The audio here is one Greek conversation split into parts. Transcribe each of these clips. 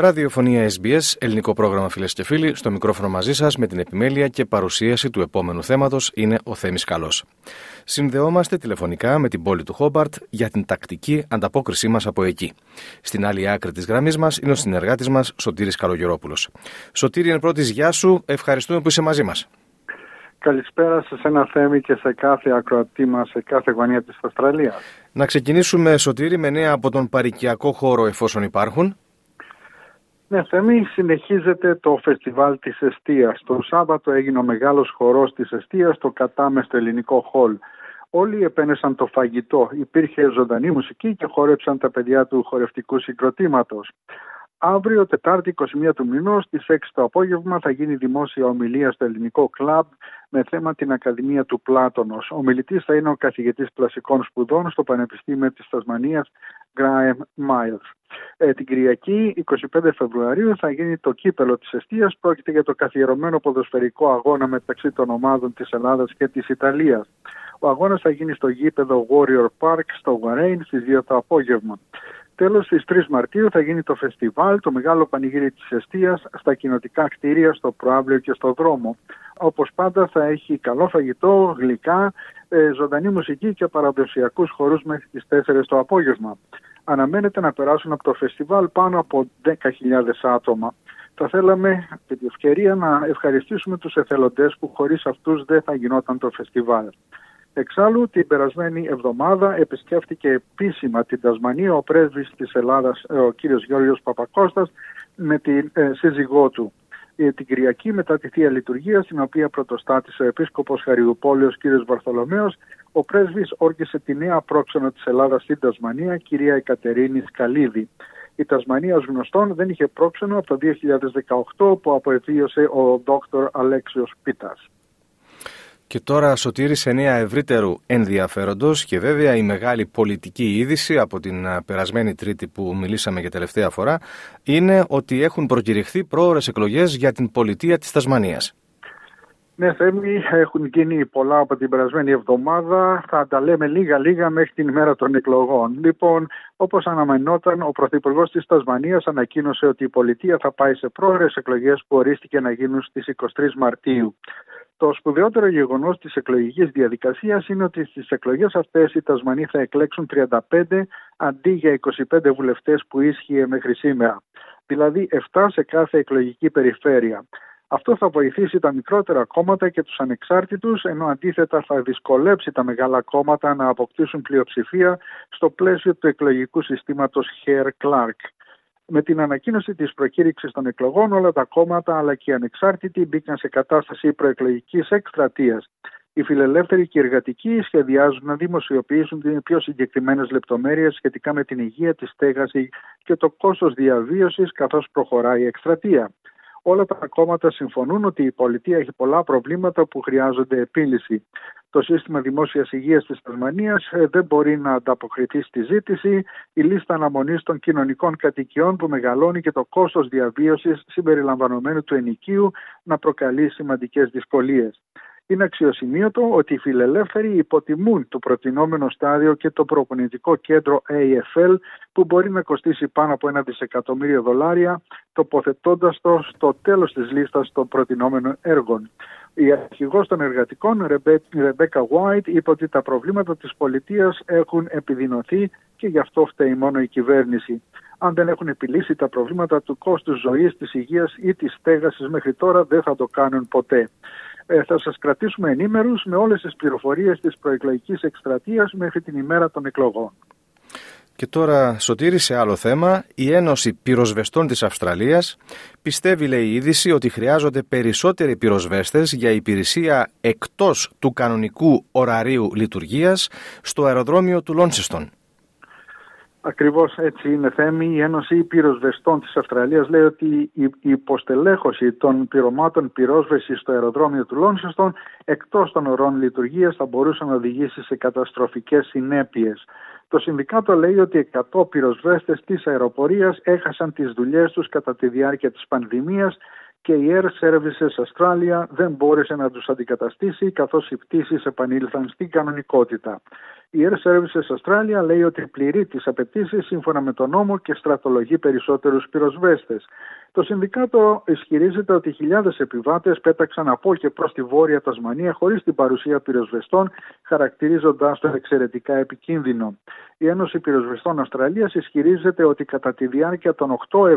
Ραδιοφωνία SBS, ελληνικό πρόγραμμα φίλες και φίλοι. Στο μικρόφωνο μαζί σας με την επιμέλεια και παρουσίαση του επόμενου θέματος είναι ο Θέμης Καλός. Συνδεόμαστε τηλεφωνικά με την πόλη του Χόμπαρτ για την τακτική ανταπόκρισή μας από εκεί. Στην άλλη άκρη της γραμμής μας είναι ο συνεργάτης μας Σωτήρης Καλογερόπουλος. Σωτήρη, εν πρώτης, γεια σου. Ευχαριστούμε που είσαι μαζί μας. Καλησπέρα σε ένα θέμη και σε κάθε ακροατή μας σε κάθε γωνία της Αυστραλίας. Να ξεκινήσουμε, Σωτήρη, με νέα από τον παρικιακό χώρο, εφόσον υπάρχουν. Ναι, Θέμη, συνεχίζεται το φεστιβάλ της Εστίας. Το Σάββατο έγινε ο μεγάλος χορός της Εστίας στο Κατάμε στο ελληνικό χολ. Όλοι επένεσαν το φαγητό. Υπήρχε ζωντανή μουσική και χόρεψαν τα παιδιά του χορευτικού συγκροτήματος. Αύριο, Τετάρτη 21 του μηνός, στις 6 το απόγευμα, θα γίνει δημόσια ομιλία στο ελληνικό κλαμπ με θέμα την Ακαδημία του Πλάτωνος. Ο μιλητής θα είναι ο καθηγητής κλασικών σπουδών στο Πανεπιστήμιο της Τασμανίας, Γκράεμ Μάιλς. Ε, την Κυριακή, 25 Φεβρουαρίου, θα γίνει το κύπελο της Εστία. Πρόκειται για το καθιερωμένο ποδοσφαιρικό αγώνα μεταξύ των ομάδων της Ελλάδας και της Ιταλίας. Ο αγώνας θα γίνει στο γήπεδο Warrior Park στο Βαρέιν στις 2 το απόγευμα. Τέλος, στις 3 Μαρτίου θα γίνει το φεστιβάλ, το μεγάλο πανηγύρι της Εστίας, στα κοινοτικά κτίρια, στο προάβλιο και στο δρόμο. Όπως πάντα θα έχει καλό φαγητό, γλυκά, ε, ζωντανή μουσική και παραδοσιακούς χορούς μέχρι τις 4 το απόγευμα. Αναμένεται να περάσουν από το φεστιβάλ πάνω από 10.000 άτομα. Θα θέλαμε με την ευκαιρία να ευχαριστήσουμε τους εθελοντές που χωρίς αυτούς δεν θα γινόταν το φεστιβάλ. Εξάλλου, την περασμένη εβδομάδα επισκέφτηκε επίσημα την Τασμανία ο πρέσβης της Ελλάδας, ε, ο κύριος Γιώργος Παπακώστας, με την ε, σύζυγό του. Ε, την Κυριακή, μετά τη Θεία Λειτουργία, στην οποία πρωτοστάτησε ο Επίσκοπος Χαριουπόλεως κύριος Βαρθολομέος, ο πρέσβης όρκησε τη νέα πρόξενο της Ελλάδας στην Τασμανία, κυρία Εκατερίνης Σκαλίδη. Η Τασμανία ως γνωστόν δεν είχε πρόξενο από το 2018 που αποεβίωσε ο Δόκτωρ Αλέξιος Πίτας. Και τώρα σωτήρη σε νέα ευρύτερου ενδιαφέροντος και βέβαια η μεγάλη πολιτική είδηση από την περασμένη Τρίτη που μιλήσαμε για τελευταία φορά είναι ότι έχουν προκηρυχθεί πρόορες εκλογές για την πολιτεία της Τασμανίας. Ναι, Θέμη, έχουν γίνει πολλά από την περασμένη εβδομάδα. Θα τα λέμε λίγα-λίγα μέχρι την ημέρα των εκλογών. Λοιπόν, όπως αναμενόταν, ο Πρωθυπουργός της Τασμανίας ανακοίνωσε ότι η πολιτεία θα πάει σε πρόορε εκλογές που ορίστηκε να γίνουν στις 23 Μαρτίου. Το σπουδαιότερο γεγονός της εκλογικής διαδικασίας είναι ότι στις εκλογές αυτές οι Τασμανοί θα εκλέξουν 35 αντί για 25 βουλευτές που ίσχυε μέχρι σήμερα. Δηλαδή 7 σε κάθε εκλογική περιφέρεια. Αυτό θα βοηθήσει τα μικρότερα κόμματα και τους ανεξάρτητους, ενώ αντίθετα θα δυσκολέψει τα μεγάλα κόμματα να αποκτήσουν πλειοψηφία στο πλαίσιο του εκλογικού συστήματος Hare-Clark. Με την ανακοίνωση της προκήρυξης των εκλογών όλα τα κόμματα αλλά και οι ανεξάρτητοι μπήκαν σε κατάσταση προεκλογικής εκστρατείας. Οι φιλελεύθεροι και οι εργατικοί σχεδιάζουν να δημοσιοποιήσουν πιο συγκεκριμένες λεπτομέρειες σχετικά με την υγεία, τη στέγαση και το κόστος διαβίωσης καθώς προχωράει η εκστρατεία. Όλα τα κόμματα συμφωνούν ότι η πολιτεία έχει πολλά προβλήματα που χρειάζονται επίλυση. Το σύστημα δημόσιας υγείας της Τασμανίας ε, δεν μπορεί να ανταποκριθεί στη ζήτηση. Η λίστα αναμονής των κοινωνικών κατοικιών που μεγαλώνει και το κόστος διαβίωσης συμπεριλαμβανομένου του ενοικίου να προκαλεί σημαντικές δυσκολίες. Είναι αξιοσημείωτο ότι οι φιλελεύθεροι υποτιμούν το προτινόμενο στάδιο και το προπονητικό κέντρο AFL που μπορεί να κοστίσει πάνω από ένα δισεκατομμύριο δολάρια τοποθετώντας το στο τέλος της λίστας των προτινόμενων έργων. Η αρχηγός των εργατικών, Ρεμπέκα White, είπε ότι τα προβλήματα της πολιτείας έχουν επιδεινωθεί και γι' αυτό φταίει μόνο η κυβέρνηση. Αν δεν έχουν επιλύσει τα προβλήματα του κόστους ζωής, της υγείας ή της στέγασης μέχρι τώρα δεν θα το κάνουν ποτέ. Ε, θα σας κρατήσουμε ενήμερους με όλες τις πληροφορίες της προεκλογικής εκστρατείας μέχρι την ημέρα των εκλογών. Και τώρα, Σωτήρη, σε άλλο θέμα, η Ένωση Πυροσβεστών της Αυστραλίας πιστεύει, λέει η είδηση, ότι χρειάζονται περισσότεροι πυροσβέστες για υπηρεσία εκτός του κανονικού ωραρίου λειτουργίας στο αεροδρόμιο του Λόνσιστον. Ακριβώς έτσι είναι θέμη. Η Ένωση Πυροσβεστών της Αυστραλίας λέει ότι η υποστελέχωση των πυρωμάτων πυρόσβεσης στο αεροδρόμιο του Λόνσιστον εκτός των ορών λειτουργίας θα μπορούσε να οδηγήσει σε καταστροφικές συνέπειες. Το Συνδικάτο λέει ότι 100 πυροσβέστες της αεροπορίας έχασαν τις δουλειές τους κατά τη διάρκεια της πανδημίας και η Air Services Australia δεν μπόρεσε να τους αντικαταστήσει καθώς οι πτήσεις επανήλθαν στην κανονικότητα. Η Air Services Australia λέει ότι πληρεί τις απαιτήσεις σύμφωνα με τον νόμο και στρατολογεί περισσότερους πυροσβέστες. Το Συνδικάτο ισχυρίζεται ότι χιλιάδες επιβάτες πέταξαν από και προς τη Βόρεια Τασμανία χωρίς την παρουσία πυροσβεστών, χαρακτηρίζοντας το εξαιρετικά επικίνδυνο. Η Ένωση Πυροσβεστών Αυστραλίας ισχυρίζεται ότι κατά τη διάρκεια των 8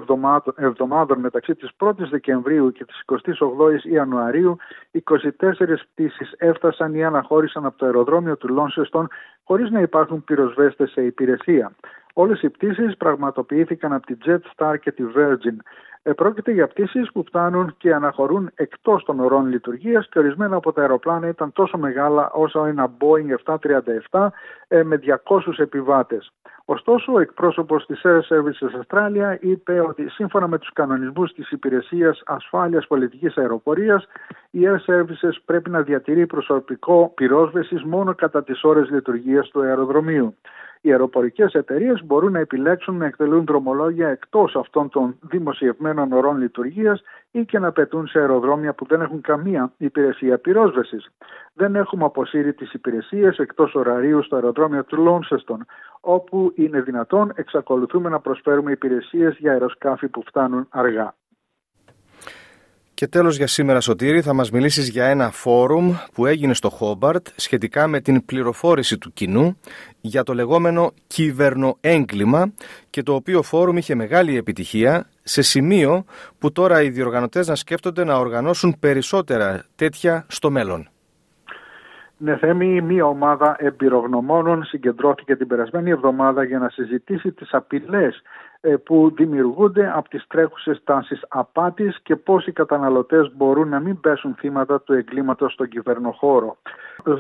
εβδομάδων μεταξύ της 1ης Δεκεμβρίου και της 28ης Ιανουαρίου, 24 πτήσεις έφτασαν ή αναχώρησαν από το αεροδρόμιο του Λόνσεστον χωρίς να υπάρχουν πυροσβέστες σε υπηρεσία. Όλες οι πτήσεις πραγματοποιήθηκαν από τη Jetstar και τη Virgin. Πρόκειται για πτήσεις που φτάνουν και αναχωρούν εκτός των ορών λειτουργίας και ορισμένα από τα αεροπλάνα ήταν τόσο μεγάλα όσο ένα Boeing 737 ε, με 200 επιβάτες. Ωστόσο, ο εκπρόσωπος της Air Services Australia είπε ότι σύμφωνα με τους κανονισμούς της Υπηρεσίας Ασφάλειας Πολιτικής Αεροπορίας, η Air Services πρέπει να διατηρεί προσωπικό πυρόσβεσης μόνο κατά τις ώρες λειτουργίας του αεροδρομίου οι αεροπορικές εταιρείες μπορούν να επιλέξουν να εκτελούν δρομολόγια εκτός αυτών των δημοσιευμένων ορών λειτουργίας ή και να πετούν σε αεροδρόμια που δεν έχουν καμία υπηρεσία πυρόσβεσης. Δεν έχουμε αποσύρει τις υπηρεσίες εκτός ωραρίου στο αεροδρόμιο του Λόνσεστον, όπου είναι δυνατόν εξακολουθούμε να προσφέρουμε υπηρεσίες για αεροσκάφη που φτάνουν αργά. Και τέλος για σήμερα Σωτήρη θα μας μιλήσεις για ένα φόρουμ που έγινε στο Χόμπαρτ σχετικά με την πληροφόρηση του κοινού για το λεγόμενο κυβερνοέγκλημα και το οποίο φόρουμ είχε μεγάλη επιτυχία σε σημείο που τώρα οι διοργανωτές να σκέφτονται να οργανώσουν περισσότερα τέτοια στο μέλλον. Ναι, Θέμη, μία ομάδα εμπειρογνωμόνων συγκεντρώθηκε την περασμένη εβδομάδα για να συζητήσει τις απειλές ε, που δημιουργούνται από τις τρέχουσες τάσεις απάτης και πώς οι καταναλωτές μπορούν να μην πέσουν θύματα του εγκλήματος στον κυβερνοχώρο.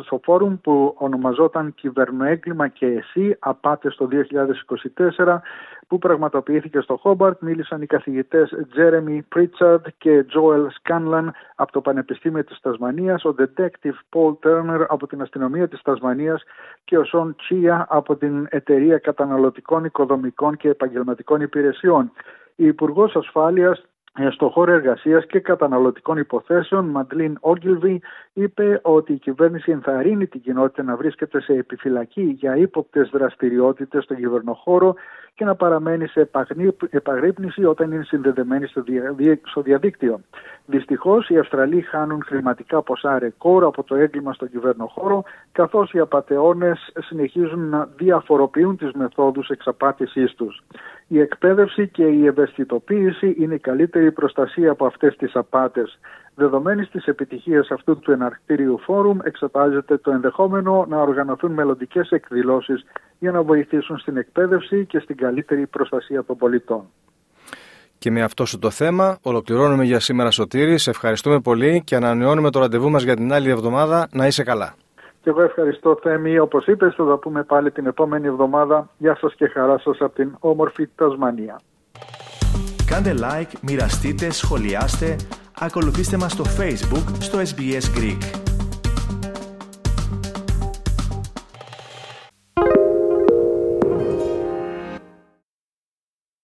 Στο φόρουμ που ονομαζόταν «Κυβερνοέγκλημα και εσύ, απάτες το 2024» που πραγματοποιήθηκε στο Χόμπαρτ μίλησαν οι καθηγητές Τζέρεμι Πρίτσαρντ και Τζόελ Σκάνλαν από το Πανεπιστήμιο της Τασμανίας, ο detective Paul Turner από την αστυνομία της Τασμανίας και ο Σον Τσία από την Εταιρεία Καταναλωτικών Οικοδομικών και Επαγγελματικών Υπηρεσιών. Η Υπουργός Ασφάλειας ε, στο χώρο εργασίας και καταναλωτικών υποθέσεων, Μαντλίν Όγκυλβι, είπε ότι η κυβέρνηση ενθαρρύνει την κοινότητα να βρίσκεται σε επιφυλακή για ύποπτες δραστηριότητες στον κυβερνοχώρο και να παραμένει σε επαγρύπνηση όταν είναι συνδεδεμένη στο διαδίκτυο. Δυστυχώς, οι Αυστραλοί χάνουν χρηματικά ποσά ρεκόρ από το έγκλημα στον κυβερνοχώρο, καθώς οι απαταιώνες συνεχίζουν να διαφοροποιούν τις μεθόδους εξαπάτησής τους. Η εκπαίδευση και η ευαισθητοποίηση είναι η καλύτερη προστασία από αυτές τις απάτες. Δεδομένης της επιτυχίας αυτού του εναρκτήριου φόρουμ, εξετάζεται το ενδεχόμενο να οργανωθούν μελλοντικές εκδηλώσεις για να βοηθήσουν στην εκπαίδευση και στην καλύτερη προστασία των πολιτών. Και με αυτό σου το θέμα ολοκληρώνουμε για σήμερα Σωτήρη. Σε ευχαριστούμε πολύ και ανανεώνουμε το ραντεβού μας για την άλλη εβδομάδα. Να είσαι καλά. Και εγώ ευχαριστώ Θέμη. Όπως είπες θα τα πούμε πάλι την επόμενη εβδομάδα. Γεια σας και χαρά σας από την όμορφη Τασμανία. Κάντε like, μοιραστείτε, σχολιάστε, ακολουθήστε μας στο Facebook στο SBS Greek.